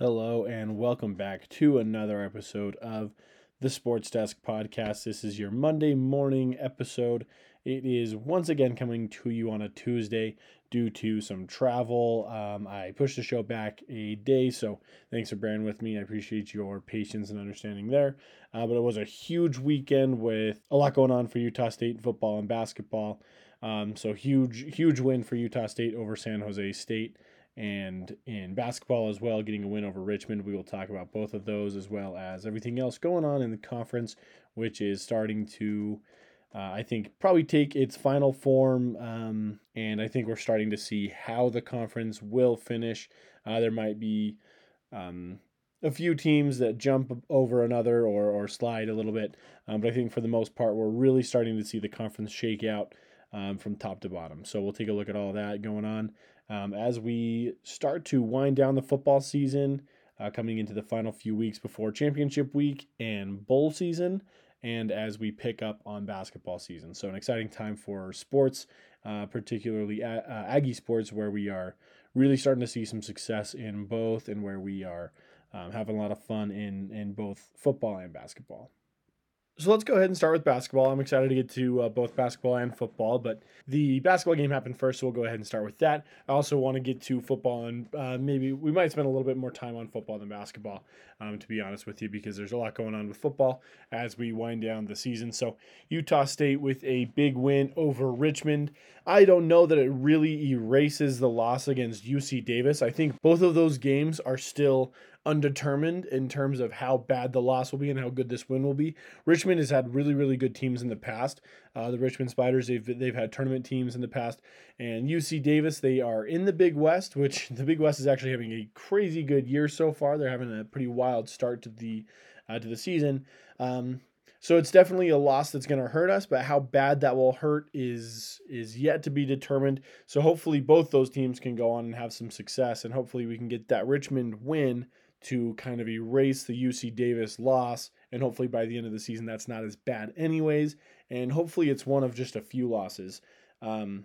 Hello, and welcome back to another episode of the Sports Desk Podcast. This is your Monday morning episode. It is once again coming to you on a Tuesday due to some travel. Um, I pushed the show back a day, so thanks for bearing with me. I appreciate your patience and understanding there. Uh, but it was a huge weekend with a lot going on for Utah State football and basketball. Um, so huge, huge win for Utah State over San Jose State and in basketball as well, getting a win over Richmond. We will talk about both of those as well as everything else going on in the conference, which is starting to, uh, I think, probably take its final form. Um, and I think we're starting to see how the conference will finish. Uh, there might be um, a few teams that jump over another or, or slide a little bit. Um, but I think for the most part, we're really starting to see the conference shake out um, from top to bottom. So we'll take a look at all that going on um, as we start to wind down the football season, uh, coming into the final few weeks before championship week and bowl season, and as we pick up on basketball season. So, an exciting time for sports, uh, particularly uh, Aggie sports, where we are really starting to see some success in both and where we are um, having a lot of fun in, in both football and basketball. So let's go ahead and start with basketball. I'm excited to get to uh, both basketball and football, but the basketball game happened first, so we'll go ahead and start with that. I also want to get to football, and uh, maybe we might spend a little bit more time on football than basketball, um, to be honest with you, because there's a lot going on with football as we wind down the season. So Utah State with a big win over Richmond. I don't know that it really erases the loss against UC Davis. I think both of those games are still undetermined in terms of how bad the loss will be and how good this win will be. Richmond has had really, really good teams in the past. Uh, the Richmond Spiders, they've they've had tournament teams in the past, and UC Davis, they are in the Big West, which the Big West is actually having a crazy good year so far. They're having a pretty wild start to the uh, to the season. Um, so it's definitely a loss that's going to hurt us, but how bad that will hurt is is yet to be determined. So hopefully both those teams can go on and have some success, and hopefully we can get that Richmond win to kind of erase the UC Davis loss. And hopefully by the end of the season, that's not as bad, anyways. And hopefully it's one of just a few losses. Um,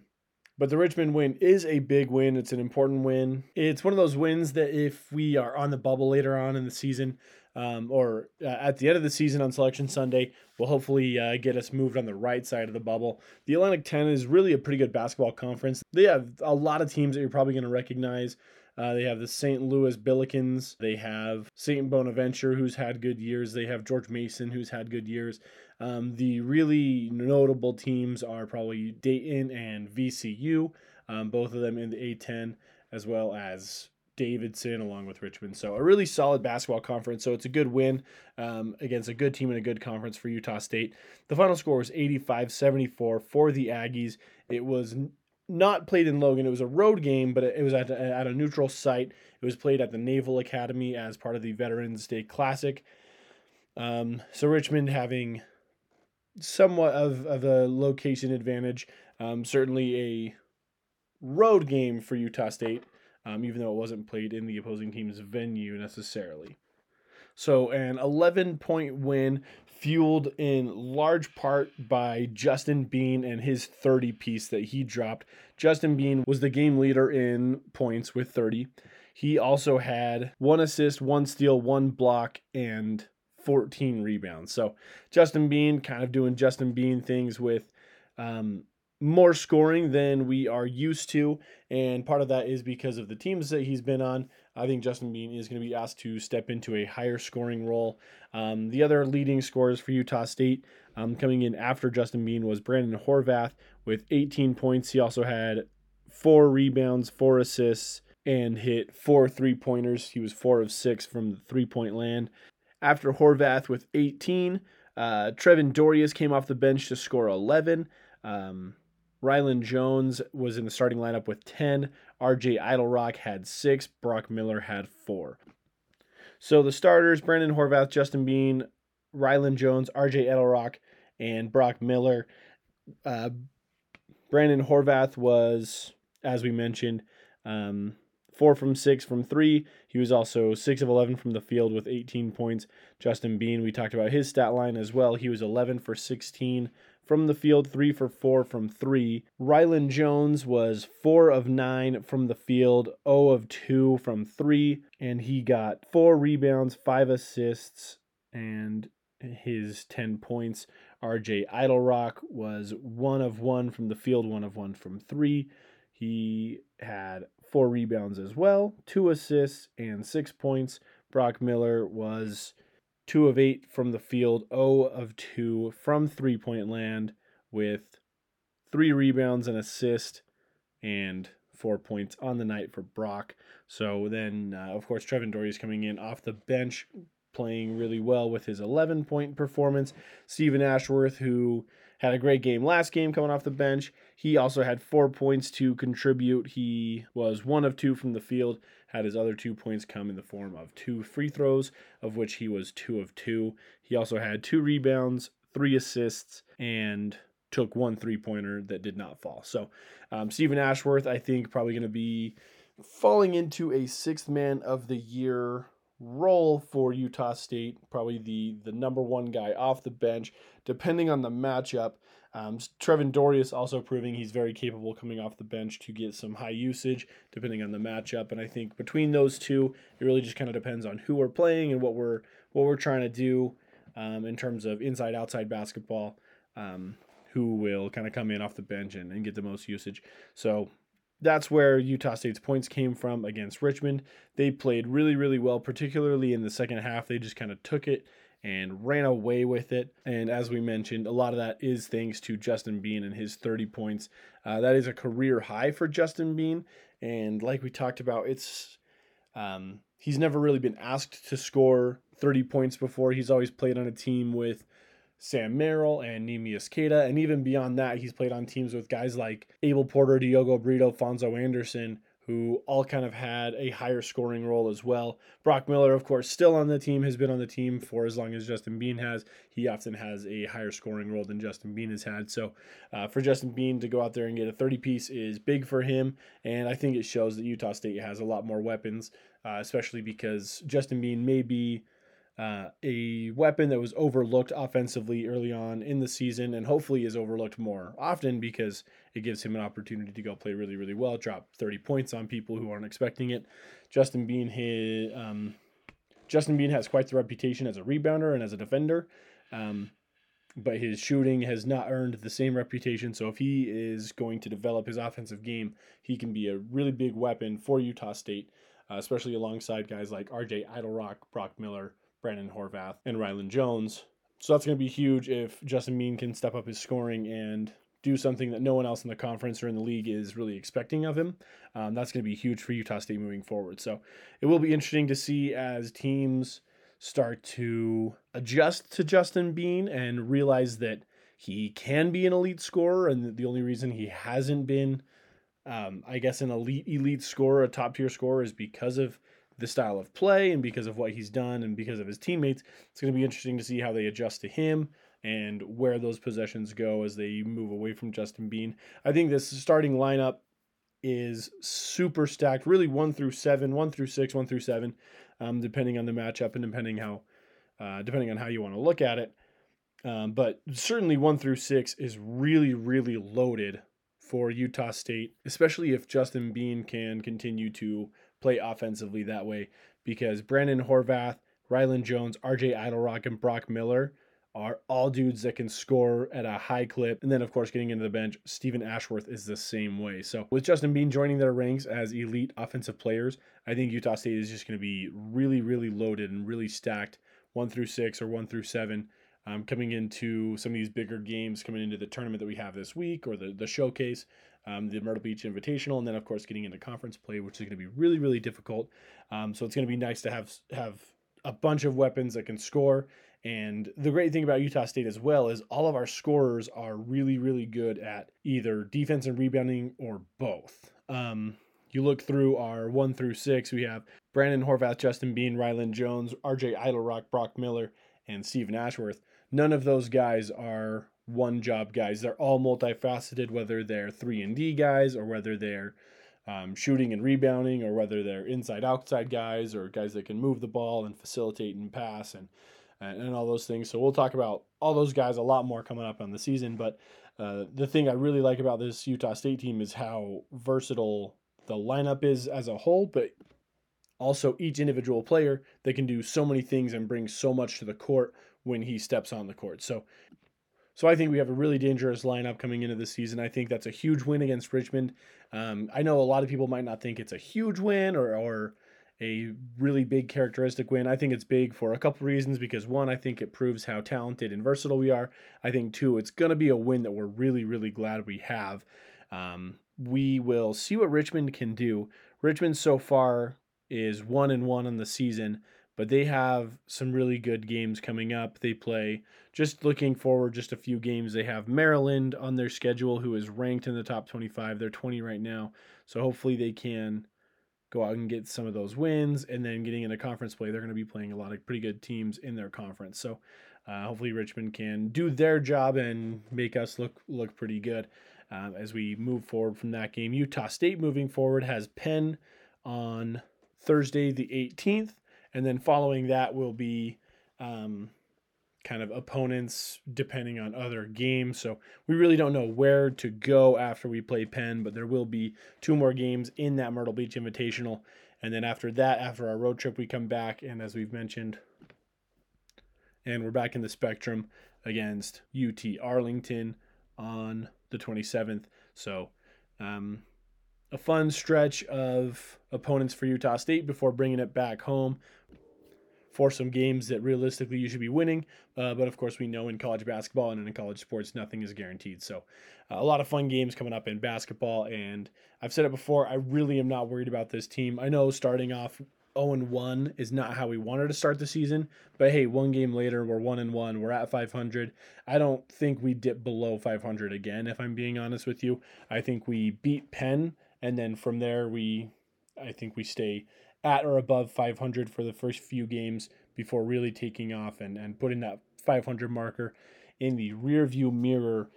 but the Richmond win is a big win. It's an important win. It's one of those wins that if we are on the bubble later on in the season, um, or uh, at the end of the season on Selection Sunday, will hopefully uh, get us moved on the right side of the bubble. The Atlantic 10 is really a pretty good basketball conference. They have a lot of teams that you're probably going to recognize. Uh, they have the St. Louis Billikens. They have St. Bonaventure, who's had good years. They have George Mason, who's had good years. Um, the really notable teams are probably Dayton and VCU, um, both of them in the A10, as well as Davidson along with Richmond. So a really solid basketball conference. So it's a good win um, against a good team and a good conference for Utah State. The final score was 85 74 for the Aggies. It was not played in Logan. It was a road game, but it was at a, at a neutral site. It was played at the Naval Academy as part of the Veterans Day Classic. Um, so Richmond having somewhat of, of a location advantage. Um, certainly a road game for Utah State, um, even though it wasn't played in the opposing team's venue necessarily. So, an 11 point win fueled in large part by Justin Bean and his 30 piece that he dropped. Justin Bean was the game leader in points with 30. He also had one assist, one steal, one block, and 14 rebounds. So Justin Bean kind of doing Justin Bean things with um, more scoring than we are used to. And part of that is because of the teams that he's been on. I think Justin Bean is going to be asked to step into a higher scoring role. Um, the other leading scorers for Utah State um, coming in after Justin Bean was Brandon Horvath with 18 points. He also had four rebounds, four assists, and hit four three pointers. He was four of six from the three point land. After Horvath with 18, uh, Trevin Dorius came off the bench to score 11. Um, Rylan Jones was in the starting lineup with 10. RJ Eytle-Rock had six. Brock Miller had four. So the starters Brandon Horvath, Justin Bean, Rylan Jones, RJ Eytle-Rock, and Brock Miller. Uh, Brandon Horvath was, as we mentioned, um, four from six from three. He was also six of 11 from the field with 18 points. Justin Bean, we talked about his stat line as well. He was 11 for 16 from the field, three for four from three. Rylan Jones was four of nine from the field, 0 of two from three, and he got four rebounds, five assists, and his 10 points. RJ Eytle-Rock was one of one from the field, one of one from three. He had four rebounds as well, two assists, and six points. Brock Miller was two of eight from the field, 0 of two from three point land with three rebounds and assist and four points on the night for Brock. So then, uh, of course, Trevin Dorius coming in off the bench, playing really well with his 11 point performance. Steven Ashworth, who had a great game last game coming off the bench, he also had four points to contribute. He was one of two from the field, had his other two points come in the form of two free throws, of which he was two of two. He also had two rebounds, three assists, and took one three pointer that did not fall. So, um, Steven Ashworth, I think, probably going to be falling into a sixth man of the year role for Utah State, probably the the number one guy off the bench, depending on the matchup. Um, Trevin Dorius also proving he's very capable coming off the bench to get some high usage, depending on the matchup. And I think between those two, it really just kind of depends on who we're playing and what we're what we're trying to do um, in terms of inside outside basketball. Um, who will kind of come in off the bench and, and get the most usage. So that's where Utah State's points came from against Richmond. They played really, really well, particularly in the second half. They just kind of took it and ran away with it. And as we mentioned, a lot of that is thanks to Justin Bean and his 30 points. Uh, that is a career high for Justin Bean. And like we talked about, it's um, he's never really been asked to score 30 points before. He's always played on a team with Sam Merrill and Neemias Queta. And even beyond that, he's played on teams with guys like Abel Porter, Diogo Brito, Fonzo Anderson, who all kind of had a higher scoring role as well. Brock Miller, of course, still on the team, has been on the team for as long as Justin Bean has. He often has a higher scoring role than Justin Bean has had. So uh, for Justin Bean to go out there and get a 30 piece is big for him. And I think it shows that Utah State has a lot more weapons, uh, especially because Justin Bean may be uh, a weapon that was overlooked offensively early on in the season and hopefully is overlooked more often because it gives him an opportunity to go play really, really well, drop 30 points on people who aren't expecting it. Justin Bean, his, um, Justin Bean has quite the reputation as a rebounder and as a defender. Um, but his shooting has not earned the same reputation. So if he is going to develop his offensive game, he can be a really big weapon for Utah State, uh, especially alongside guys like RJ Eytle-Rock, Brock Miller, Brandon Horvath, and Rylan Jones. So that's going to be huge if Justin Bean can step up his scoring and do something that no one else in the conference or in the league is really expecting of him. Um, that's going to be huge for Utah State moving forward. So it will be interesting to see as teams start to adjust to Justin Bean and realize that he can be an elite scorer, and the only reason he hasn't been, um, I guess, an elite elite scorer, a top tier scorer, is because of the style of play and because of what he's done and because of his teammates. It's going to be interesting to see how they adjust to him and where those possessions go as they move away from Justin Bean. I think this starting lineup is super stacked, really one through seven, one through six, one through seven, um, depending on the matchup and depending how, uh, depending on how you want to look at it. Um, but certainly one through six is really, really loaded for Utah State, especially if Justin Bean can continue to play offensively that way because Brandon Horvath, Rylan Jones, RJ Eytle-Rock, and Brock Miller are all dudes that can score at a high clip. And then, of course, getting into the bench, Steven Ashworth is the same way. So, with Justin Bean joining their ranks as elite offensive players, I think Utah State is just going to be really, really loaded and really stacked one through six or one through seven. Um, coming into some of these bigger games, coming into the tournament that we have this week or the, the showcase um, the Myrtle Beach Invitational, and then of course getting into conference play, which is going to be really really difficult. Um, so it's going to be nice to have have a bunch of weapons that can score. And the great thing about Utah State as well is all of our scorers are really really good at either defense and rebounding or both. Um, you look through our one through six, we have Brandon Horvath, Justin Bean, Rylan Jones, RJ Eytle-Rock, Brock Miller, and Steven Ashworth. None of those guys are one job guys. They're all multifaceted, whether they're three and D guys or whether they're um, shooting and rebounding, or whether they're inside outside guys or guys that can move the ball and facilitate and pass and and, and all those things. So we'll talk about all those guys a lot more coming up on the season. But uh, the thing I really like about this Utah State team is how versatile the lineup is as a whole, but also each individual player that can do so many things and bring so much to the court when he steps on the court. So so I think we have a really dangerous lineup coming into the season. I think that's a huge win against Richmond. Um, I know a lot of people might not think it's a huge win or, or a really big characteristic win. I think it's big for a couple reasons because one, I think it proves how talented and versatile we are. I think two, it's going to be a win that we're really, really glad we have. Um, we will see what Richmond can do. Richmond so far is one and one on the season but they have some really good games coming up. They play, just looking forward, just a few games. They have Maryland on their schedule, who is ranked in the top 25. They're 20 right now. So hopefully they can go out and get some of those wins. And then getting into conference play, they're going to be playing a lot of pretty good teams in their conference. So uh, hopefully Richmond can do their job and make us look look pretty good um, as we move forward from that game. Utah State moving forward has Penn on Thursday the 18th. And then following that will be um, kind of opponents depending on other games. So we really don't know where to go after we play Penn, but there will be two more games in that Myrtle Beach Invitational. And then after that, after our road trip, we come back. And as we've mentioned, and we're back in the spectrum against UT Arlington on the 27th. So um, a fun stretch of opponents for Utah State before bringing it back home for some games that realistically you should be winning. Uh, but of course, we know in college basketball and in college sports, nothing is guaranteed. So, uh, a lot of fun games coming up in basketball. And I've said it before, I really am not worried about this team. I know starting off 0 and 1 is not how we wanted to start the season, but hey, one game later, we're 1 and 1, we're at 500. I don't think we dip below 500 again, if I'm being honest with you. I think we beat Penn, and then from there, we, I think we stay at or above 500 for the first few games before really taking off and, and putting that 500 marker in the rear view mirror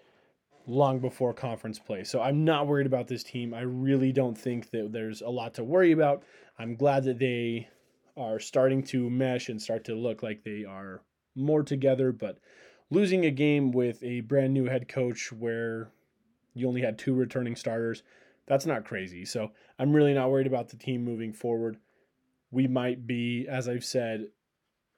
long before conference play. So I'm not worried about this team. I really don't think that there's a lot to worry about. I'm glad that they are starting to mesh and start to look like they are more together, but losing a game with a brand new head coach where you only had two returning starters, that's not crazy. So I'm really not worried about the team moving forward we might be, as I've said,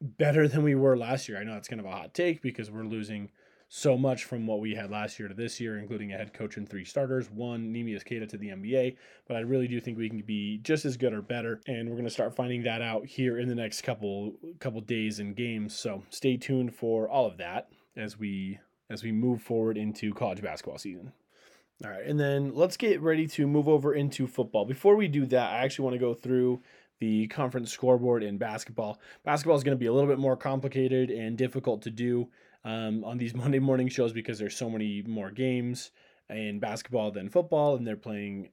better than we were last year. I know that's kind of a hot take because we're losing so much from what we had last year to this year, including a head coach and three starters, one Neemias Queta to the NBA. But I really do think we can be just as good or better, and we're going to start finding that out here in the next couple couple days and games. So stay tuned for all of that as we as we move forward into college basketball season. All right, and then let's get ready to move over into football. Before we do that, I actually want to go through the conference scoreboard in basketball. Basketball is going to be a little bit more complicated and difficult to do um, on these Monday morning shows because there's so many more games in basketball than football, and they're playing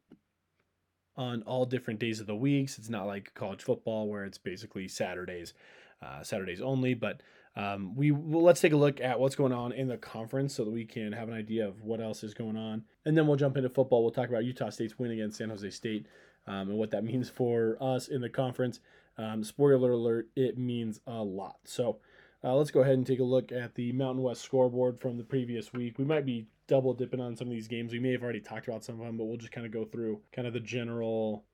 on all different days of the weeks. It's not like college football where it's basically Saturdays, uh, Saturdays only. But um, we well, let's take a look at what's going on in the conference so that we can have an idea of what else is going on, and then we'll jump into football. We'll talk about Utah State's win against San Jose State um, and what that means for us in the conference. Um, spoiler alert, it means a lot. So uh, let's go ahead and take a look at the Mountain West scoreboard from the previous week. We might be double dipping on some of these games. We may have already talked about some of them, but we'll just kind of go through kind of the general.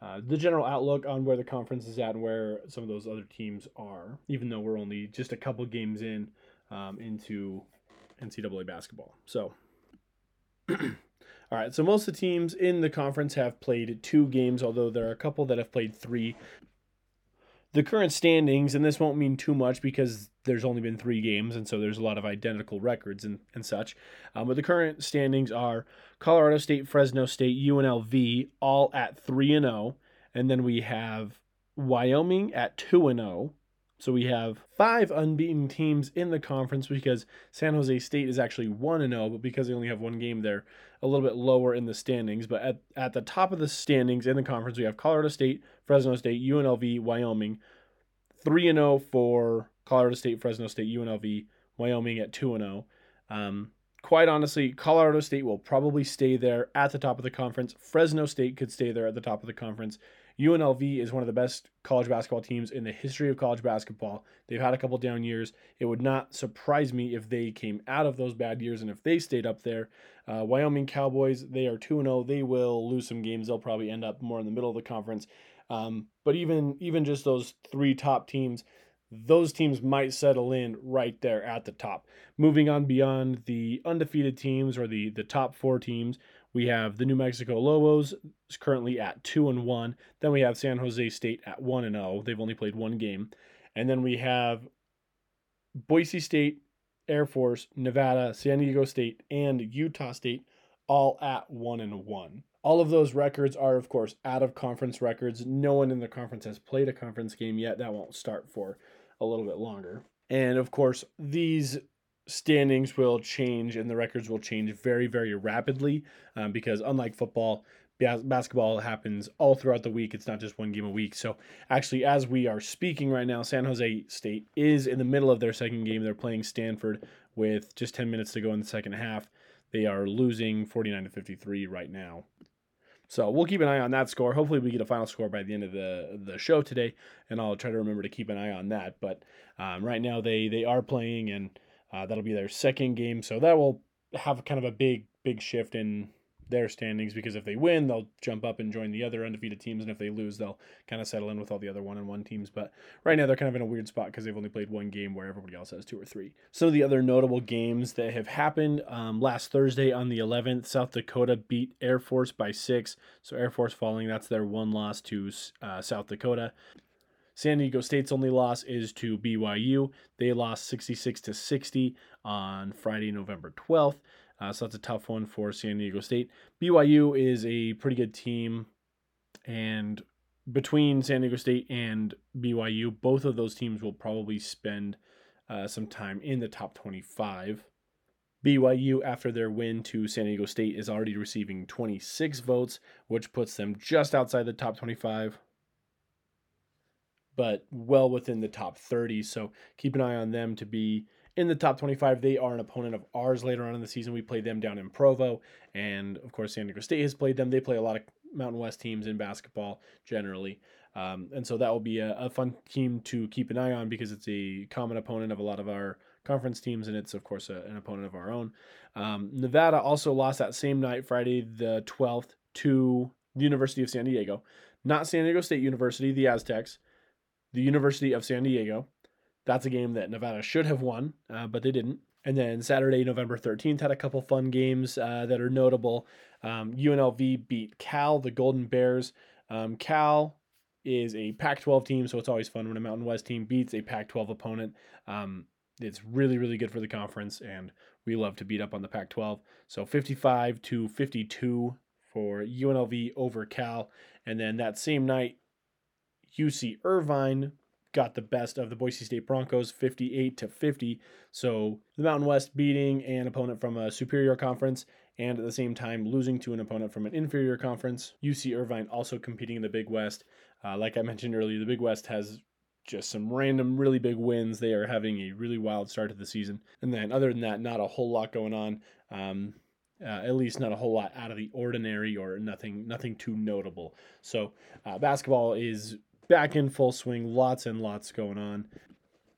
Uh, the general outlook on where the conference is at and where some of those other teams are, even though we're only just a couple games in um, into NCAA basketball. So All right, so most of the teams in the conference have played two games, although there are a couple that have played three. The current standings, and this won't mean too much because there's only been three games, and so there's a lot of identical records and, and such. Um, but the current standings are Colorado State, Fresno State, UNLV, all at 3 and 0. And then we have Wyoming at 2 and 0, so we have five unbeaten teams in the conference because San Jose State is actually 1 0, but because they only have one game, they're a little bit lower in the standings. But at, at the top of the standings in the conference, we have Colorado State, Fresno State, UNLV, Wyoming. 3 0 for Colorado State, Fresno State, UNLV, Wyoming at 2 0. Um, quite honestly, Colorado State will probably stay there at the top of the conference. Fresno State could stay there at the top of the conference. UNLV is one of the best college basketball teams in the history of college basketball. They've had a couple down years. It would not surprise me if they came out of those bad years and if they stayed up there. Uh, Wyoming Cowboys, they are 2 0. They will lose some games. They'll probably end up more in the middle of the conference. Um, but even even just those three top teams, those teams might settle in right there at the top. Moving on beyond the undefeated teams or the the top four teams, we have the New Mexico Lobos currently at two and one. Then we have San Jose State at one and zero. Oh. They've only played one game, and then we have Boise State, Air Force, Nevada, San Diego State, and Utah State all at one and one. All of those records are, of course, out of conference records. No one in the conference has played a conference game yet. That won't start for a little bit longer. And of course, these standings will change and the records will change very, very rapidly um, because, unlike football, basketball happens all throughout the week. It's not just one game a week. So, actually, as we are speaking right now, San Jose State is in the middle of their second game. They're playing Stanford with just 10 minutes to go in the second half. They are losing 49 to 53 right now. So we'll keep an eye on that score. Hopefully, we get a final score by the end of the the show today, and I'll try to remember to keep an eye on that. But um, right now, they they are playing, and uh, that'll be their second game, so that will have kind of a big big shift in their standings because if they win, they'll jump up and join the other undefeated teams, and if they lose, they'll kind of settle in with all the other one and one teams. But right now, they're kind of in a weird spot because they've only played one game where everybody else has two or three. Some of the other notable games that have happened um, last Thursday on the 11th, South Dakota beat Air Force by six. So Air Force falling, that's their one loss to uh, South Dakota. San Diego State's only loss is to BYU. They lost 66 to 60 on Friday, November 12th. Uh, so that's a tough one for San Diego State. BYU is a pretty good team, and between San Diego State and BYU, both of those teams will probably spend uh, some time in the top 25. BYU, after their win to San Diego State, is already receiving 26 votes, which puts them just outside the top 25, but well within the top 30. So keep an eye on them to be in the top 25. They are an opponent of ours later on in the season. We played them down in Provo, and of course, San Diego State has played them. They play a lot of Mountain West teams in basketball generally. Um, and so that will be a, a, fun team to keep an eye on because it's a common opponent of a lot of our conference teams, and it's, of course, a, an opponent of our own. Um, Nevada also lost that same night, Friday the 12th, to the University of San Diego. Not San Diego State University, the Aztecs, the University of San Diego. That's a game that Nevada should have won, uh, but they didn't. And then Saturday, November 13th, had a couple fun games uh, that are notable. Um, UNLV beat Cal, the Golden Bears. Um, Cal is a Pac 12 team, so it's always fun when a Mountain West team beats a Pac 12 opponent. Um, it's really, really good for the conference, and we love to beat up on the Pac 12. So 55 to 52 for UNLV over Cal. And then that same night, UC Irvine got the best of the Boise State Broncos 58 to 50. So the Mountain West beating an opponent from a superior conference and at the same time losing to an opponent from an inferior conference. UC Irvine also competing in the Big West. Uh, like I mentioned earlier, the Big West has just some random really big wins. They are having a really wild start to the season. And then other than that, not a whole lot going on. Um, uh, at least not a whole lot out of the ordinary or nothing nothing too notable. So uh, basketball is back in full swing, lots and lots going on.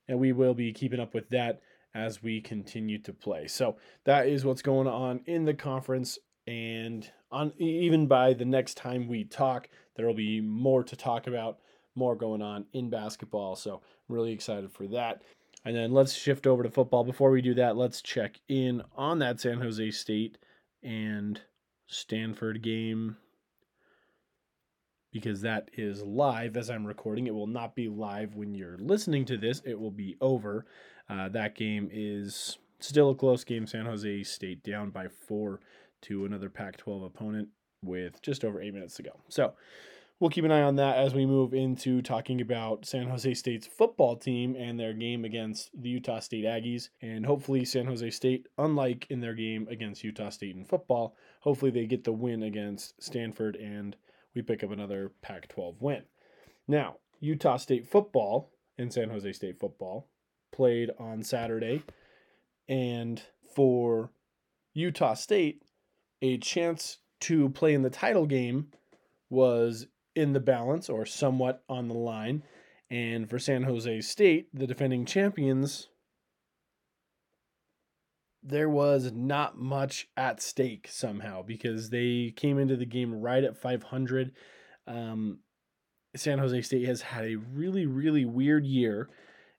And we will be keeping up with that as we continue to play. So that is what's going on in the conference. And on even by the next time we talk, there will be more to talk about, more going on in basketball. So I'm really excited for that. And then let's shift over to football. Before we do that, let's check in on that San Jose State and Stanford game because that is live as I'm recording. It will not be live when you're listening to this, it will be over. Uh, that game is still a close game. San Jose State down by four to another Pac 12 opponent with just over eight minutes to go. So we'll keep an eye on that as we move into talking about San Jose State's football team and their game against the Utah State Aggies. And hopefully, San Jose State, unlike in their game against Utah State in football, hopefully they get the win against Stanford and we pick up another Pac 12 win. Now, Utah State football and San Jose State football played on Saturday. And for Utah State, a chance to play in the title game was in the balance or somewhat on the line. And for San Jose State, the defending champions, there was not much at stake somehow because they came into the game right at 500. Um, San Jose State has had a really, really weird year,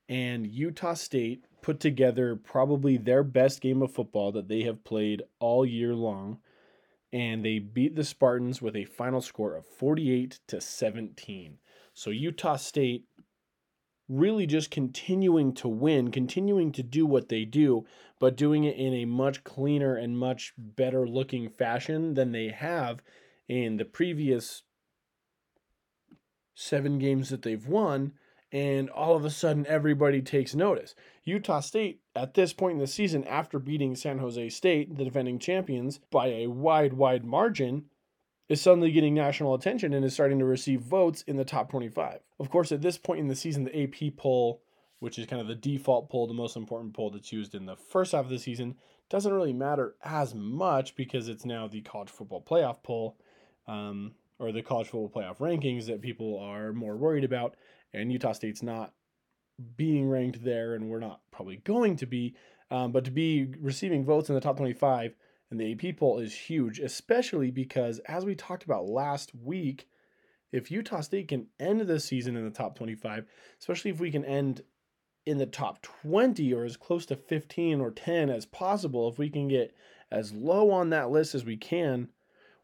and Utah State put together probably their best game of football that they have played all year long. And they beat the Spartans with a final score of 48 to 17. So Utah State really just continuing to win, continuing to do what they do, but doing it in a much cleaner and much better looking fashion than they have in the previous seven games that they've won. And all of a sudden, everybody takes notice. Utah State, at this point in the season, after beating San Jose State, the defending champions, by a wide, wide margin, is suddenly getting national attention and is starting to receive votes in the top 25. Of course, at this point in the season, the AP poll, which is kind of the default poll, the most important poll that's used in the first half of the season, doesn't really matter as much because it's now the college football playoff poll um, or the college football playoff rankings that people are more worried about. And Utah State's not being ranked there, and we're not probably going to be. Um, but to be receiving votes in the top 25 and the AP poll is huge, especially because, as we talked about last week, if Utah State can end the season in the top 25, especially if we can end in the top 20 or as close to 15 or 10 as possible, if we can get as low on that list as we can,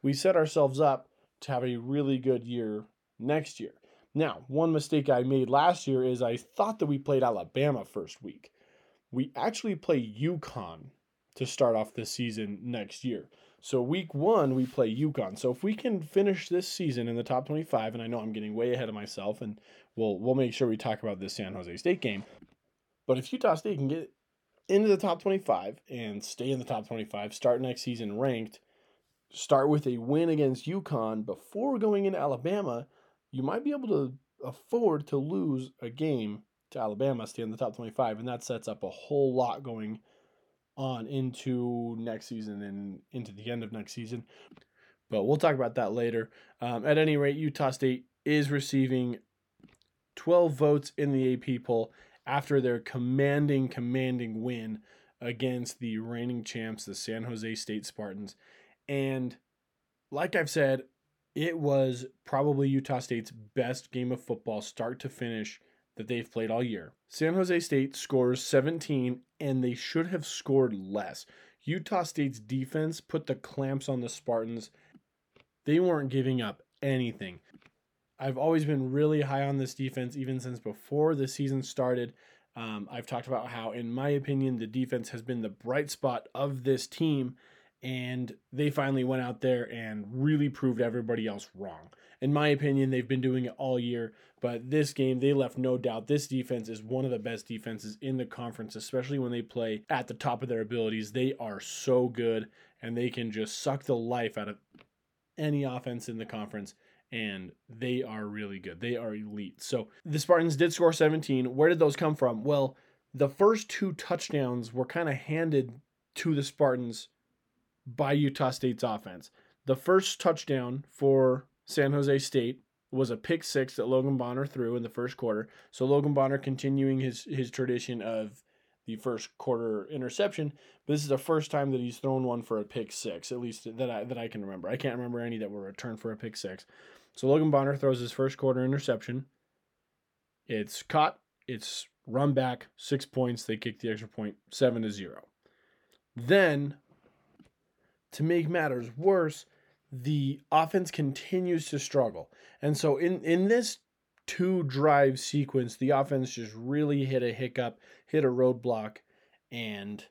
we set ourselves up to have a really good year next year. Now, one mistake I made last year is I thought that we played Alabama first week. We actually play UConn to start off this season next year. So week one we play UConn. So if we can finish this season in the top 25, and I know I'm getting way ahead of myself, and we'll we'll make sure we talk about this San Jose State game. But if Utah State can get into the top 25 and stay in the top 25, start next season ranked, start with a win against UConn before going into Alabama, you might be able to afford to lose a game to Alabama, stay in the top 25, and that sets up a whole lot going on into next season and into the end of next season. But we'll talk about that later. Um, at any rate, Utah State is receiving 12 votes in the AP poll after their commanding, commanding win against the reigning champs, the San Jose State Spartans. And like I've said, it was probably Utah State's best game of football, start to finish, that they've played all year. San Jose State scores 17, and they should have scored less. Utah State's defense put the clamps on the Spartans. They weren't giving up anything. I've always been really high on this defense, even since before the season started. Um, I've talked about how, in my opinion, the defense has been the bright spot of this team, and they finally went out there and really proved everybody else wrong. In my opinion, they've been doing it all year, but this game, they left no doubt. This defense is one of the best defenses in the conference, especially when they play at the top of their abilities. They are so good, and they can just suck the life out of any offense in the conference and they are really good. They are elite. So the Spartans did score 17. Where did those come from? Well, the first two touchdowns were kind of handed to the Spartans by Utah State's offense. The first touchdown for San Jose State was a pick six that Logan Bonner threw in the first quarter. So Logan Bonner continuing his his tradition of the first quarter interception, but this is the first time that he's thrown one for a pick six, at least that I that I can remember. I can't remember any that were returned for a pick six. So Logan Bonner throws his first quarter interception. It's caught, it's run back, six points, they kick the extra point, seven to zero. Then, to make matters worse, the offense continues to struggle. And so in in this two drive sequence, the offense just really hit a hiccup, hit a roadblock, and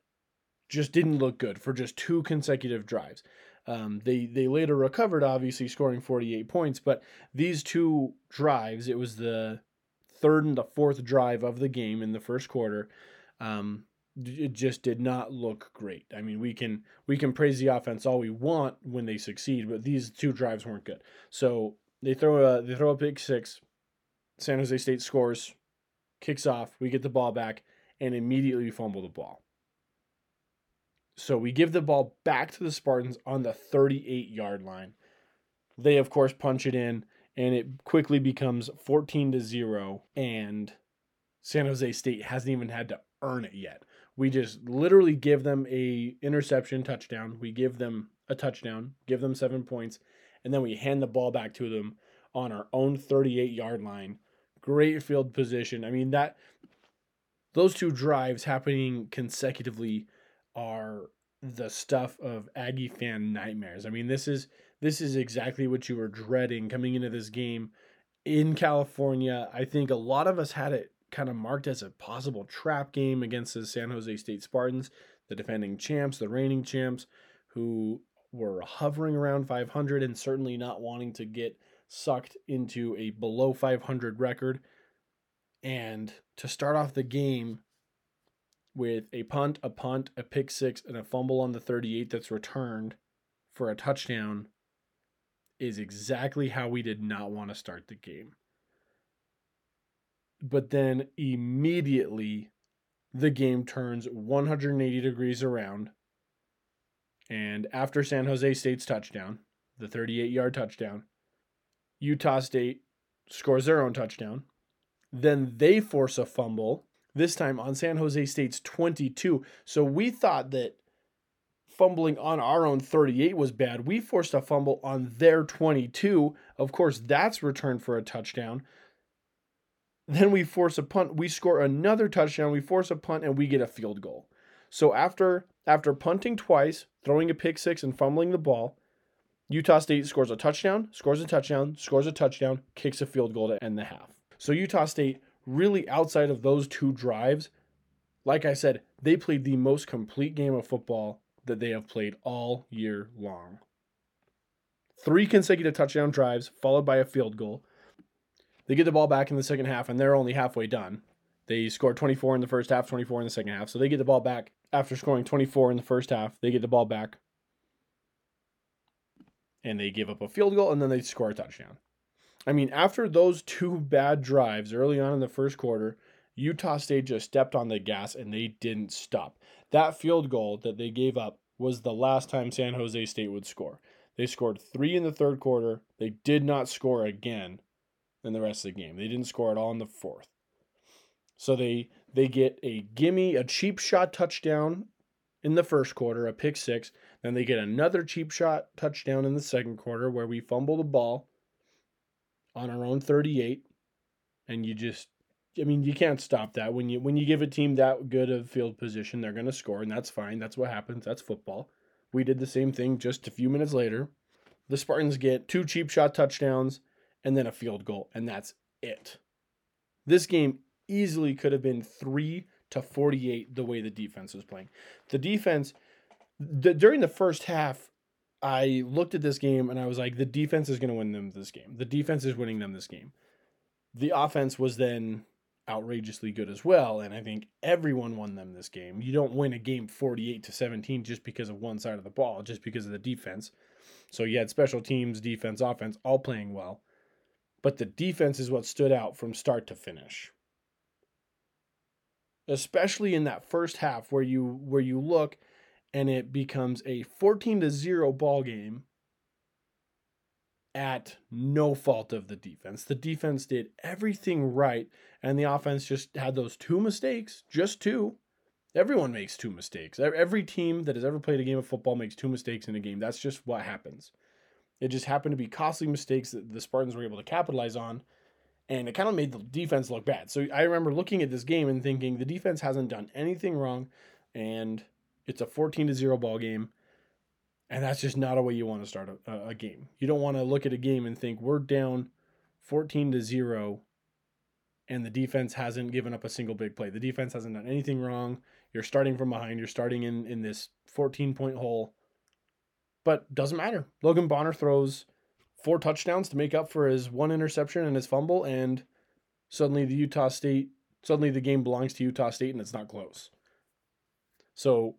just didn't look good for just two consecutive drives. Um, they they later recovered, obviously scoring 48 points, but these two drives, it was the third and the fourth drive of the game in the first quarter. Um, it just did not look great. I mean, we can we can praise the offense all we want when they succeed, but these two drives weren't good. So they throw a they throw a pick six. San Jose State scores, kicks off. We get the ball back, and immediately fumble the ball. So we give the ball back to the Spartans on the 38 yard line. They of course punch it in. and it quickly becomes 14 to 0 and San Jose State hasn't even had to earn it yet. We just literally give them a interception touchdown. We give them a touchdown, give them 7 points, and then we hand the ball back to them on our own 38 yard line. Great field position. I mean that those two drives happening consecutively are the stuff of Aggie fan nightmares. I mean, this is this is exactly what you were dreading coming into this game in California. I think a lot of us had it kind of marked as a possible trap game against the San Jose State Spartans, the defending champs, the reigning champs, who were hovering around 500 and certainly not wanting to get sucked into a below 500 record. And to start off the game with a punt, a punt, a pick six, and a fumble on the 38 that's returned for a touchdown is exactly how we did not want to start the game. But then immediately the game turns 180 degrees around. And after San Jose State's touchdown, the 38 yard touchdown, Utah State scores their own touchdown. Then they force a fumble, this time on San Jose State's 22. So we thought that fumbling on our own 38 was bad. We forced a fumble on their 22. Of course, that's returned for a touchdown. Then we force a punt. We score another touchdown. We force a punt and we get a field goal. So after after punting twice, throwing a pick six and fumbling the ball, Utah State scores a touchdown, scores a touchdown, scores a touchdown, kicks a field goal to end the half. So Utah State really outside of those two drives, like I said, they played the most complete game of football that they have played all year long. Three consecutive touchdown drives, followed by a field goal. They get the ball back in the second half, and they're only halfway done. They scored 24 in the first half, 24 in the second half. So they get the ball back after scoring 24 in the first half. They get the ball back, and they give up a field goal, and then they score a touchdown. I mean, after those two bad drives early on in the first quarter, Utah State just stepped on the gas and they didn't stop. That field goal that they gave up was the last time San Jose State would score. They scored three in the third quarter. They did not score again in the rest of the game. They didn't score at all in the fourth. So they they get a gimme, a cheap shot touchdown in the first quarter, a pick six. Then they get another cheap shot touchdown in the second quarter where we fumble the ball on our own 38 and you just I mean, you can't stop that. When you when you give a team that good of field position, they're going to score and that's fine. That's what happens. That's football. We did the same thing just a few minutes later. The Spartans get two cheap shot touchdowns and then a field goal and that's it. This game easily could have been 3 to 48 the way the defense was playing. The defense the, during the first half I looked at this game and I was like, the defense is going to win them this game. The defense is winning them this game. The offense was then outrageously good as well, and I think everyone won them this game. You don't win a game 48 to 17 just because of one side of the ball, just because of the defense. So you had special teams, defense, offense all playing well. But the defense is what stood out from start to finish. Especially in that first half where you where you look and it becomes a 14 to 0 ball game at no fault of the defense. The defense did everything right and the offense just had those two mistakes, just two. Everyone makes two mistakes. Every team that has ever played a game of football makes two mistakes in a game. That's just what happens. It just happened to be costly mistakes that the Spartans were able to capitalize on, and it kind of made the defense look bad. So I remember looking at this game and thinking the defense hasn't done anything wrong, and it's a 14 to 0 ball game. And that's just not a way you want to start a, a game. You don't want to look at a game and think we're down 14 to 0 and the defense hasn't given up a single big play. The defense hasn't done anything wrong. You're starting from behind. You're starting in in this 14 point hole. But doesn't matter. Logan Bonner throws four touchdowns to make up for his one interception and his fumble and suddenly the Utah State suddenly the game belongs to Utah State and it's not close. So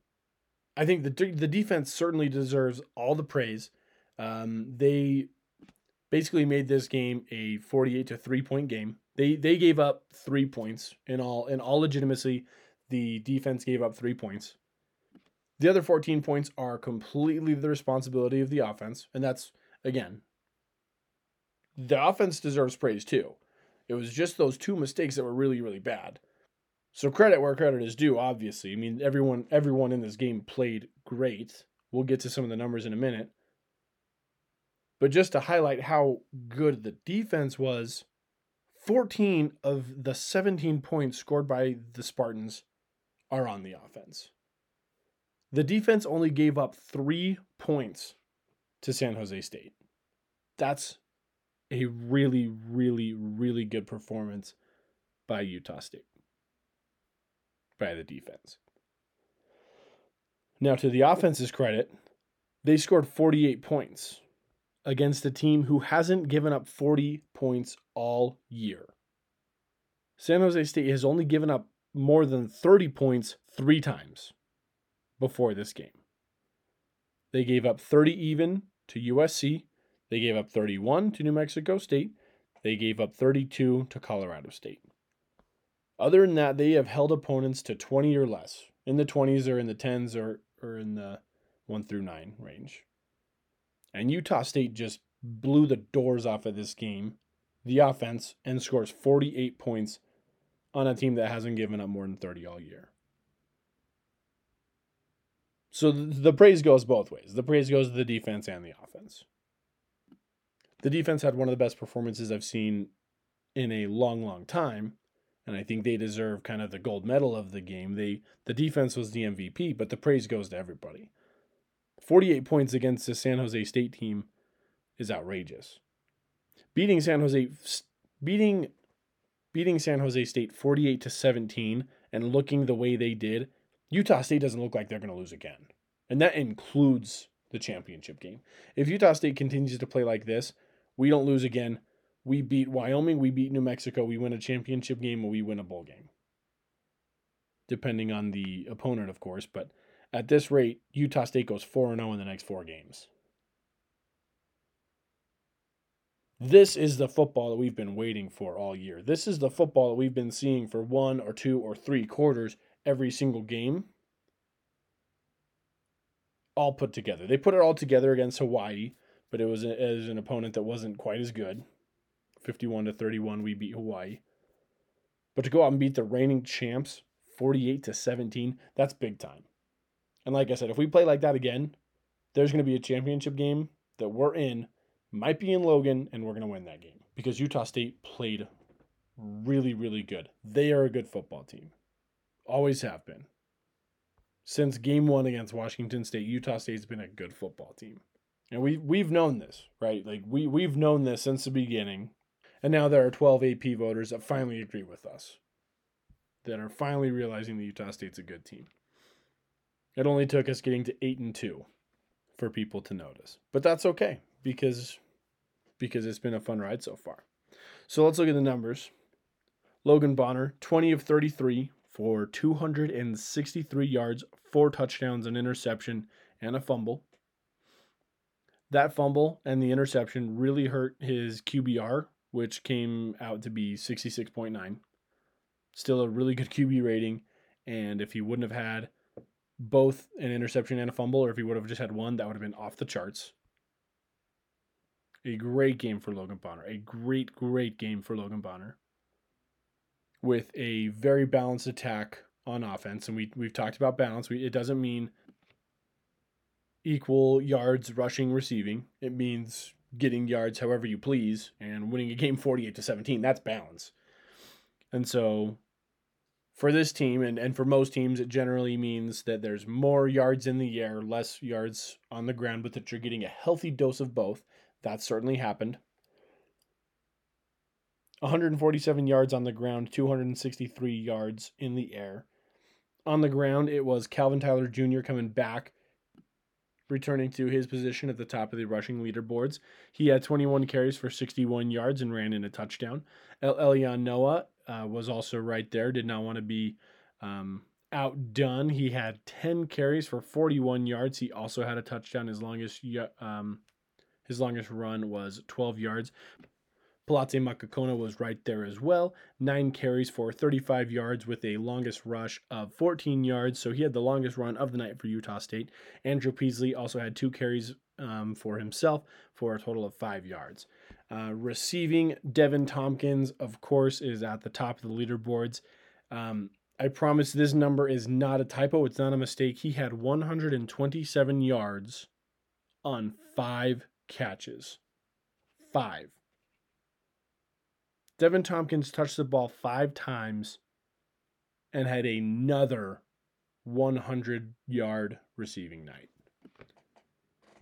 I think the the defense certainly deserves all the praise. Um, they basically made this game a 48 to 3 point game. They they gave up 3 points in all in all legitimacy. The defense gave up 3 points. The other 14 points are completely the responsibility of the offense, and that's again the offense deserves praise too. It was just those two mistakes that were really, really bad. So credit where credit is due, obviously. I mean, everyone everyone in this game played great. We'll get to some of the numbers in a minute. But just to highlight how good the defense was, 14 of the 17 points scored by the Spartans are on the offense. The defense only gave up three points to San Jose State. That's a really, really, really good performance by Utah State, by the defense. Now, to the offense's credit, they scored 48 points against a team who hasn't given up 40 points all year. San Jose State has only given up more than 30 points three times before this game. They gave up 30 even to USC. They gave up 31 to New Mexico State. They gave up 32 to Colorado State. Other than that, they have held opponents to 20 or less. In the 20s or in the 10s or, or in the 1 through 9 range. And Utah State just blew the doors off of this game, the offense, and scores 48 points on a team that hasn't given up more than 30 all year. So the praise goes both ways. The praise goes to the defense and the offense. The defense had one of the best performances I've seen in a long, long time, and I think they deserve kind of the gold medal of the game. They the defense was the MVP, but the praise goes to everybody. 48 points against the San Jose State team is outrageous. Beating San Jose beating beating San Jose State 48 to 17 and looking the way they did Utah State doesn't look like they're going to lose again. And that includes the championship game. If Utah State continues to play like this, we don't lose again. We beat Wyoming, we beat New Mexico, we win a championship game, or we win a bowl game. Depending on the opponent, of course. But at this rate, Utah State goes 4 0 in the next four games. This is the football that we've been waiting for all year. This is the football that we've been seeing for one or two or three quarters every single game all put together. They put it all together against Hawaii, but it was as an opponent that wasn't quite as good. 51 to 31 we beat Hawaii. But to go out and beat the reigning champs 48 to 17, that's big time. And like I said, if we play like that again, there's going to be a championship game that we're in, might be in Logan, and we're going to win that game because Utah State played really, really good. They are a good football team. Always have been. Since game one against Washington State, Utah State's been a good football team. And we we've known this, right? Like we we've known this since the beginning. And now there are 12 AP voters that finally agree with us. That are finally realizing that Utah State's a good team. It only took us getting to 8 and 2 for people to notice. But that's okay because because it's been a fun ride so far. So let's look at the numbers. Logan Bonner, 20 of 33 for 263 yards, four touchdowns, an interception, and a fumble. That fumble and the interception really hurt his QBR, which came out to be 66.9. Still a really good QB rating. And if he wouldn't have had both an interception and a fumble, or if he would have just had one, that would have been off the charts. A great game for Logan Bonner. A great, great game for Logan Bonner with a very balanced attack on offense. And we, we've talked about balance. We, it doesn't mean equal yards rushing, receiving. It means getting yards however you please and winning a game 48 to 17. That's balance. And so for this team and, and for most teams, it generally means that there's more yards in the air, less yards on the ground, but that you're getting a healthy dose of both. That certainly happened. 147 yards on the ground, 263 yards in the air. On the ground, it was Calvin Tyler Jr. coming back, returning to his position at the top of the rushing leaderboards. He had 21 carries for 61 yards and ran in a touchdown. Elelyon Noa uh, was also right there, did not want to be um, outdone. He had 10 carries for 41 yards. He also had a touchdown. His longest um, his longest run was 12 yards. Pailate Makakona was right there as well. Nine carries for 35 yards with a longest rush of 14 yards. So he had the longest run of the night for Utah State. Andrew Peasley also had two carries um, for himself for a total of five yards. Uh, receiving, Deven Thompkins, of course, is at the top of the leaderboards. Um, I promise this number is not a typo. It's not a mistake. He had 127 yards on five catches. Five. Deven Thompkins touched the ball five times and had another 100 yard receiving night.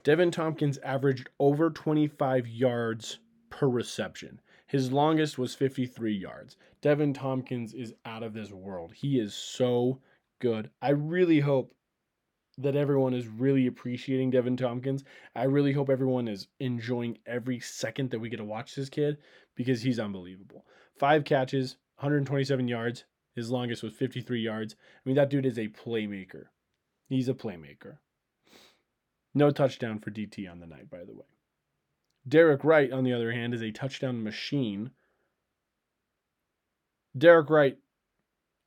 Deven Thompkins averaged over 25 yards per reception. His longest was 53 yards. Deven Thompkins is out of this world. He is so good. I really hope that everyone is really appreciating Deven Thompkins. I really hope everyone is enjoying every second that we get to watch this kid because he's unbelievable. Five catches, 127 yards. His longest was 53 yards. I mean, that dude is a playmaker. He's a playmaker. No touchdown for DT on the night, by the way. Derek Wright, on the other hand, is a touchdown machine. Derek Wright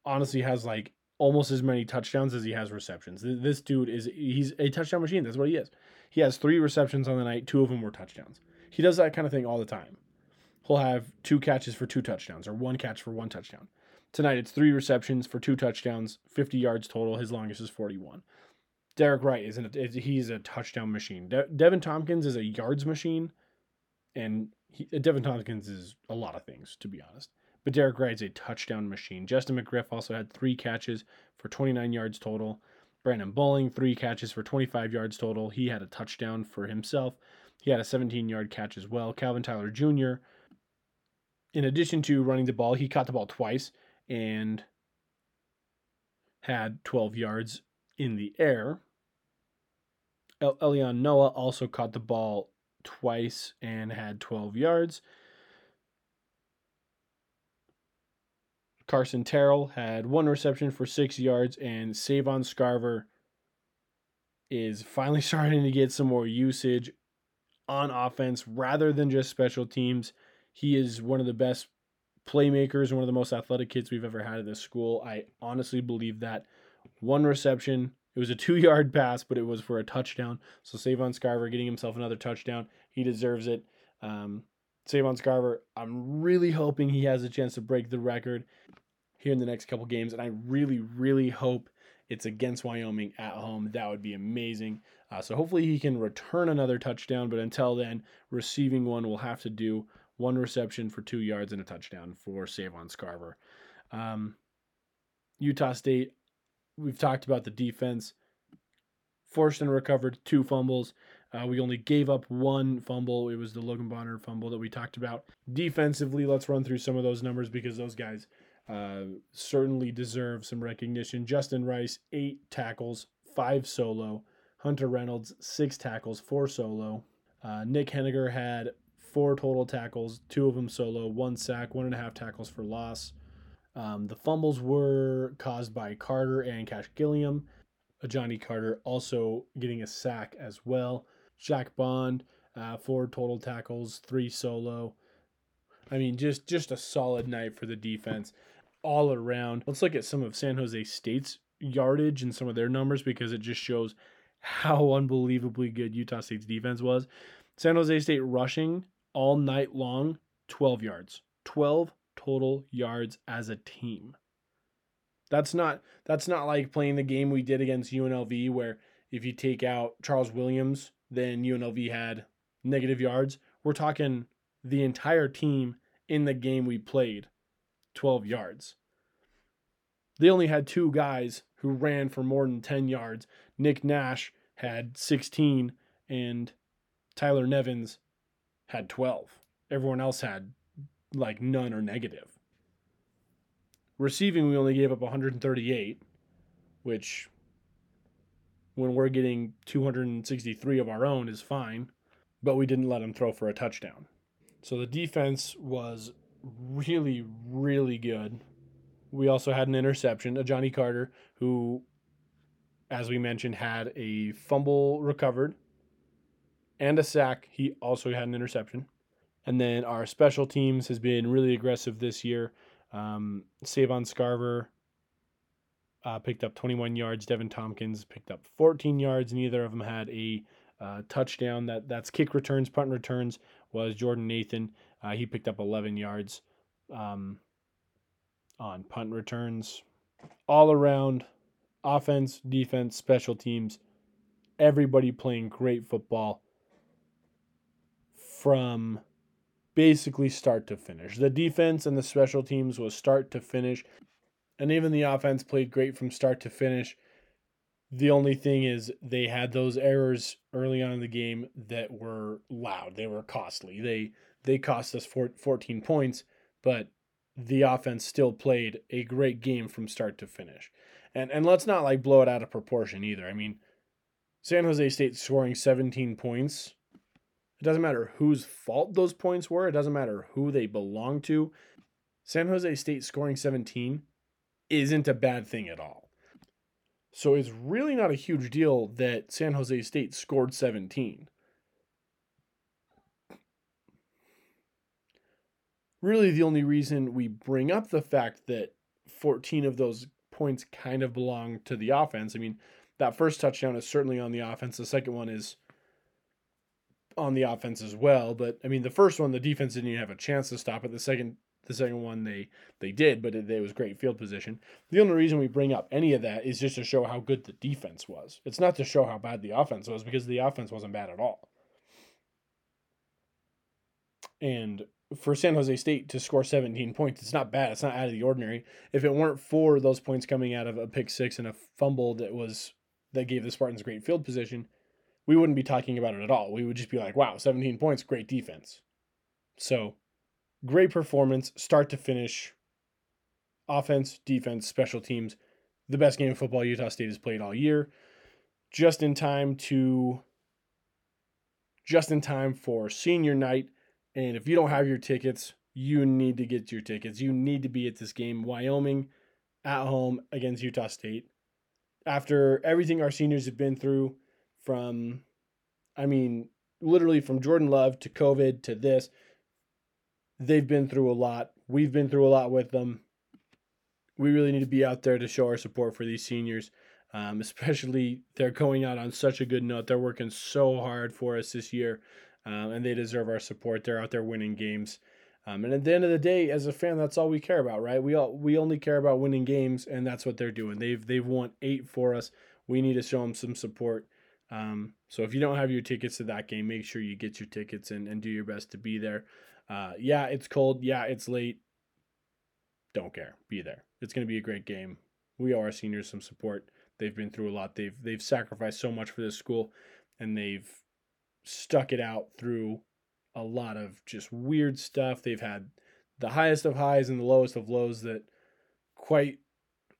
honestly has like almost as many touchdowns as he has receptions. This dude is he's a touchdown machine. That's what he is. He has three receptions on the night. Two of them were touchdowns. He does that kind of thing all the time. He'll have two catches for two touchdowns or one catch for one touchdown. Tonight it's three receptions for two touchdowns, 50 yards total. His longest is 41. Derek Wright isn't he's a touchdown machine. De- Deven Thompkins is a yards machine, and he, uh, Deven Thompkins is a lot of things to be honest. But Derek Wright's a touchdown machine. Justin McGriff also had three catches for 29 yards total. Brandon Bowling, three catches for 25 yards total. He had a touchdown for himself. He had a 17 yard catch as well. Calvin Tyler Jr., in addition to running the ball, he caught the ball twice and had 12 yards in the air. El- Elion Noa also caught the ball twice and had 12 yards. Carson Terrell had one reception for six yards, and Savon Scarver is finally starting to get some more usage on offense rather than just special teams. He is one of the best playmakers one of the most athletic kids we've ever had at this school. I honestly believe that. One reception. It was a two yard pass, but it was for a touchdown. So Savon Scarver getting himself another touchdown. He deserves it. Um, Savon Scarver, I'm really hoping he has a chance to break the record here in the next couple games. And I really, really hope it's against Wyoming at home. That would be amazing. Uh, so hopefully he can return another touchdown. But until then, receiving one will have to do one reception for two yards and a touchdown for Savon Scarver. Um, Utah State, we've talked about the defense. Forced and recovered two fumbles. Uh, we only gave up one fumble. It was the Logan Bonner fumble that we talked about. Defensively, let's run through some of those numbers because those guys uh, certainly deserve some recognition. Justin Rice, eight tackles, five solo. Hunter Reynolds, six tackles, four solo. Uh, Nick Heninger had four total tackles, two of them solo, one sack, one and a half tackles for loss. Um, the fumbles were caused by Carter and Cash Gilliam. Johnny Carter also getting a sack as well. Jack Bond, uh, four total tackles, three solo. I mean, just just a solid night for the defense all around. Let's look at some of San Jose State's yardage and some of their numbers because it just shows how unbelievably good Utah State's defense was. San Jose State rushing all night long, 12 yards. 12 total yards as a team. That's not that's not like playing the game we did against UNLV where if you take out Charles Williams, then UNLV had negative yards. We're talking the entire team in the game we played 12 yards. They only had two guys who ran for more than 10 yards. Nick Nash had 16 and Tyler Nevens had 12. Everyone else had like none or negative. Receiving, we only gave up 138, which when we're getting 263 of our own is fine, but we didn't let them throw for a touchdown. So the defense was really, really good. We also had an interception, a Johnny Carter, who, as we mentioned, had a fumble recovered and a sack. He also had an interception. And then our special teams has been really aggressive this year. Um, Savon Scarver uh, picked up 21 yards. Deven Thompkins picked up 14 yards. Neither of them had a uh, touchdown. That that's kick returns, punt returns, was Jordan Nathan. Uh, he picked up 11 yards um, on punt returns. All around, offense, defense, special teams, everybody playing great football from basically start to finish. The defense and the special teams was start to finish, and even the offense played great from start to finish. The only thing is they had those errors early on in the game that were loud. They were costly. They they cost us 14 points, but the offense still played a great game from start to finish. And and let's not like blow it out of proportion either. I mean, San Jose State scoring 17 points. It doesn't matter whose fault those points were. It doesn't matter who they belong to. San Jose State scoring 17 isn't a bad thing at all. So it's really not a huge deal that San Jose State scored 17. Really, the only reason we bring up the fact that 14 of those points kind of belong to the offense. I mean, that first touchdown is certainly on the offense. The second one is on the offense as well. But I mean, the first one, the defense didn't even have a chance to stop it. The second, the second one, they they did, but it, it was great field position. The only reason we bring up any of that is just to show how good the defense was. It's not to show how bad the offense was because the offense wasn't bad at all. And for San Jose State to score 17 points, it's not bad. It's not out of the ordinary. If it weren't for those points coming out of a pick six and a fumble that was that gave the Spartans great field position, we wouldn't be talking about it at all. We would just be like, wow, 17 points, great defense. So, great performance, start to finish. Offense, defense, special teams. The best game of football Utah State has played all year. Just in time to just in time for senior night and if you don't have your tickets, you need to get your tickets. You need to be at this game. Wyoming at home against Utah State. After everything our seniors have been through, from, I mean, literally from Jordan Love to COVID to this, they've been through a lot. We've been through a lot with them. We really need to be out there to show our support for these seniors. Um, especially they're going out on such a good note. They're working so hard for us this year um, and they deserve our support. They're out there winning games. Um, and at the end of the day, as a fan, that's all we care about, right? We all we only care about winning games, and that's what they're doing. They've they've won eight for us. We need to show them some support. Um, so if you don't have your tickets to that game, make sure you get your tickets and, and do your best to be there. Uh, yeah, it's cold. Yeah, it's late. Don't care. Be there. It's going to be a great game. We owe our seniors some support. They've been through a lot. They've they've sacrificed so much for this school, and they've stuck it out through a lot of just weird stuff. They've had the highest of highs and the lowest of lows that quite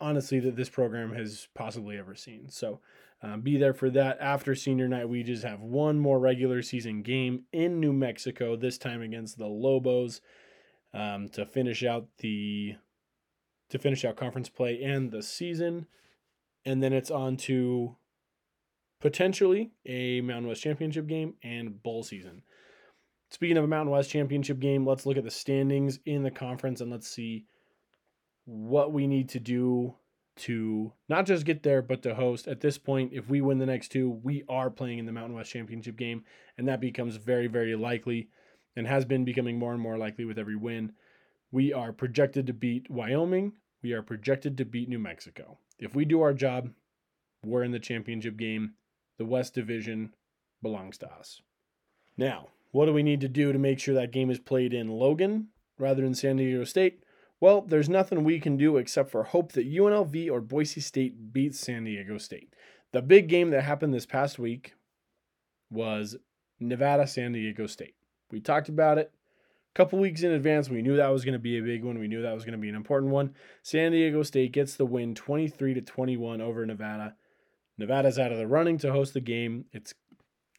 honestly that this program has possibly ever seen. So um, be there for that. After senior night, we just have one more regular season game in New Mexico, this time against the Lobos, um, to finish out the to finish out conference play and the season. And then it's on to potentially a Mountain West Championship game and bowl season. Speaking of a Mountain West Championship game, let's look at the standings in the conference and let's see what we need to do to not just get there, but to host. At this point, if we win the next two, we are playing in the Mountain West Championship game, and that becomes very, very likely and has been becoming more and more likely with every win. We are projected to beat Wyoming. We are projected to beat New Mexico. If we do our job, we're in the championship game the West Division belongs to us. Now, what do we need to do to make sure that game is played in Logan rather than San Diego State? Well, there's nothing we can do except for hope that UNLV or Boise State beats San Diego State. The big game that happened this past week was Nevada San Diego State. We talked about it a couple weeks in advance. We knew that was going to be a big one. We knew that was going to be an important one. San Diego State gets the win 23 to 21 over Nevada. Nevada's out of the running to host the game. It's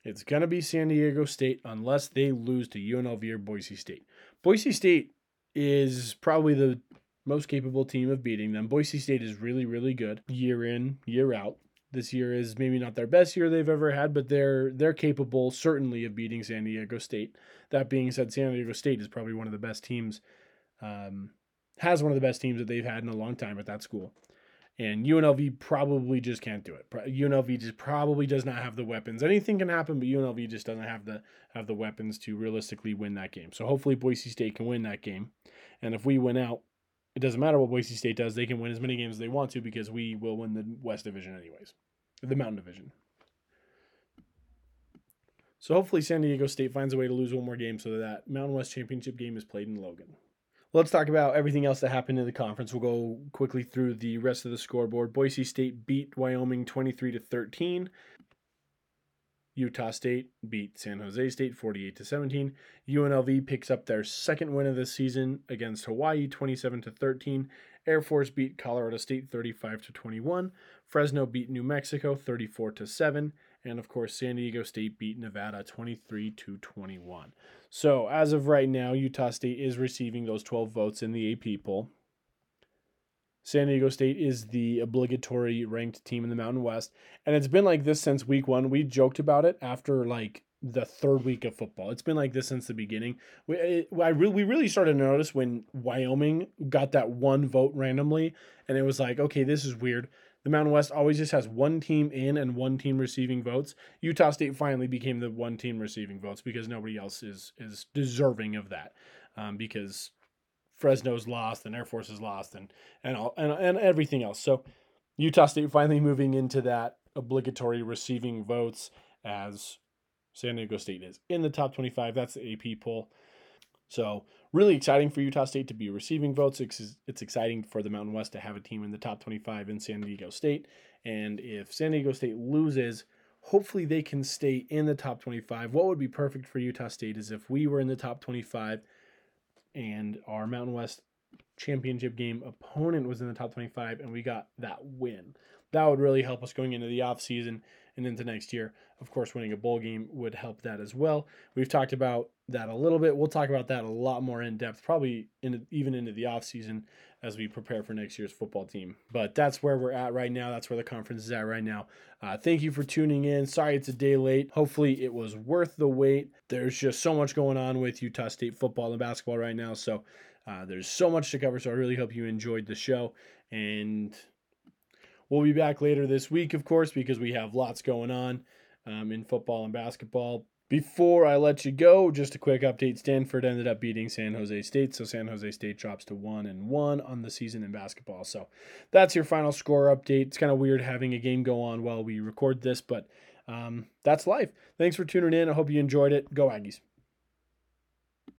it's going to be San Diego State unless they lose to UNLV or Boise State. Boise State is probably the most capable team of beating them. Boise State is really, really good year in, year out. This year is maybe not their best year they've ever had, but they're they're capable certainly of beating San Diego State. That being said, San Diego State is probably one of the best teams, um, has one of the best teams that they've had in a long time at that school. And UNLV probably just can't do it. UNLV just probably does not have the weapons. Anything can happen, but UNLV just doesn't have the have the weapons to realistically win that game. So hopefully Boise State can win that game. And if we win out, it doesn't matter what Boise State does. They can win as many games as they want to because we will win the West Division anyways, the Mountain Division. So hopefully San Diego State finds a way to lose one more game so that Mountain West Championship game is played in Logan. Let's talk about everything else that happened in the conference. We'll go quickly through the rest of the scoreboard. Boise State beat Wyoming 23 to 13. Utah State beat San Jose State 48 to 17. UNLV picks up their second win of the season against Hawaii 27 to 13. Air Force beat Colorado State 35 to 21. Fresno beat New Mexico 34 to 7 and of course San Diego State beat Nevada 23 to 21. So, as of right now, Utah State is receiving those 12 votes in the AP poll. San Diego State is the obligatory ranked team in the Mountain West, and it's been like this since week 1. We joked about it after like the third week of football. It's been like this since the beginning. We it, I re- we really started to notice when Wyoming got that one vote randomly, and it was like, okay, this is weird. The Mountain West always just has one team in and one team receiving votes. Utah State finally became the one team receiving votes because nobody else is is deserving of that. Um, because Fresno's lost and Air Force is lost and and all and, and everything else. So Utah State finally moving into that obligatory receiving votes as San Diego State is in the top 25. That's the AP poll. So really exciting for Utah State to be receiving votes. It's, it's exciting for the Mountain West to have a team in the top 25 in San Diego State. And if San Diego State loses, hopefully they can stay in the top 25. What would be perfect for Utah State is if we were in the top 25 and our Mountain West championship game opponent was in the top 25 and we got that win. That would really help us going into the offseason and into next year. Of course, winning a bowl game would help that as well. We've talked about that a little bit. We'll talk about that a lot more in depth, probably in, even into the offseason as we prepare for next year's football team. But that's where we're at right now. That's where the conference is at right now. Uh, thank you for tuning in. Sorry it's a day late. Hopefully it was worth the wait. There's just so much going on with Utah State football and basketball right now. So uh, there's so much to cover. So I really hope you enjoyed the show. And we'll be back later this week, of course, because we have lots going on um, in football and basketball. Before I let you go, just a quick update. Stanford ended up beating San Jose State, so San Jose State drops to one and one on the season in basketball. So that's your final score update. It's kind of weird having a game go on while we record this, but um, that's life. Thanks for tuning in. I hope you enjoyed it. Go Aggies.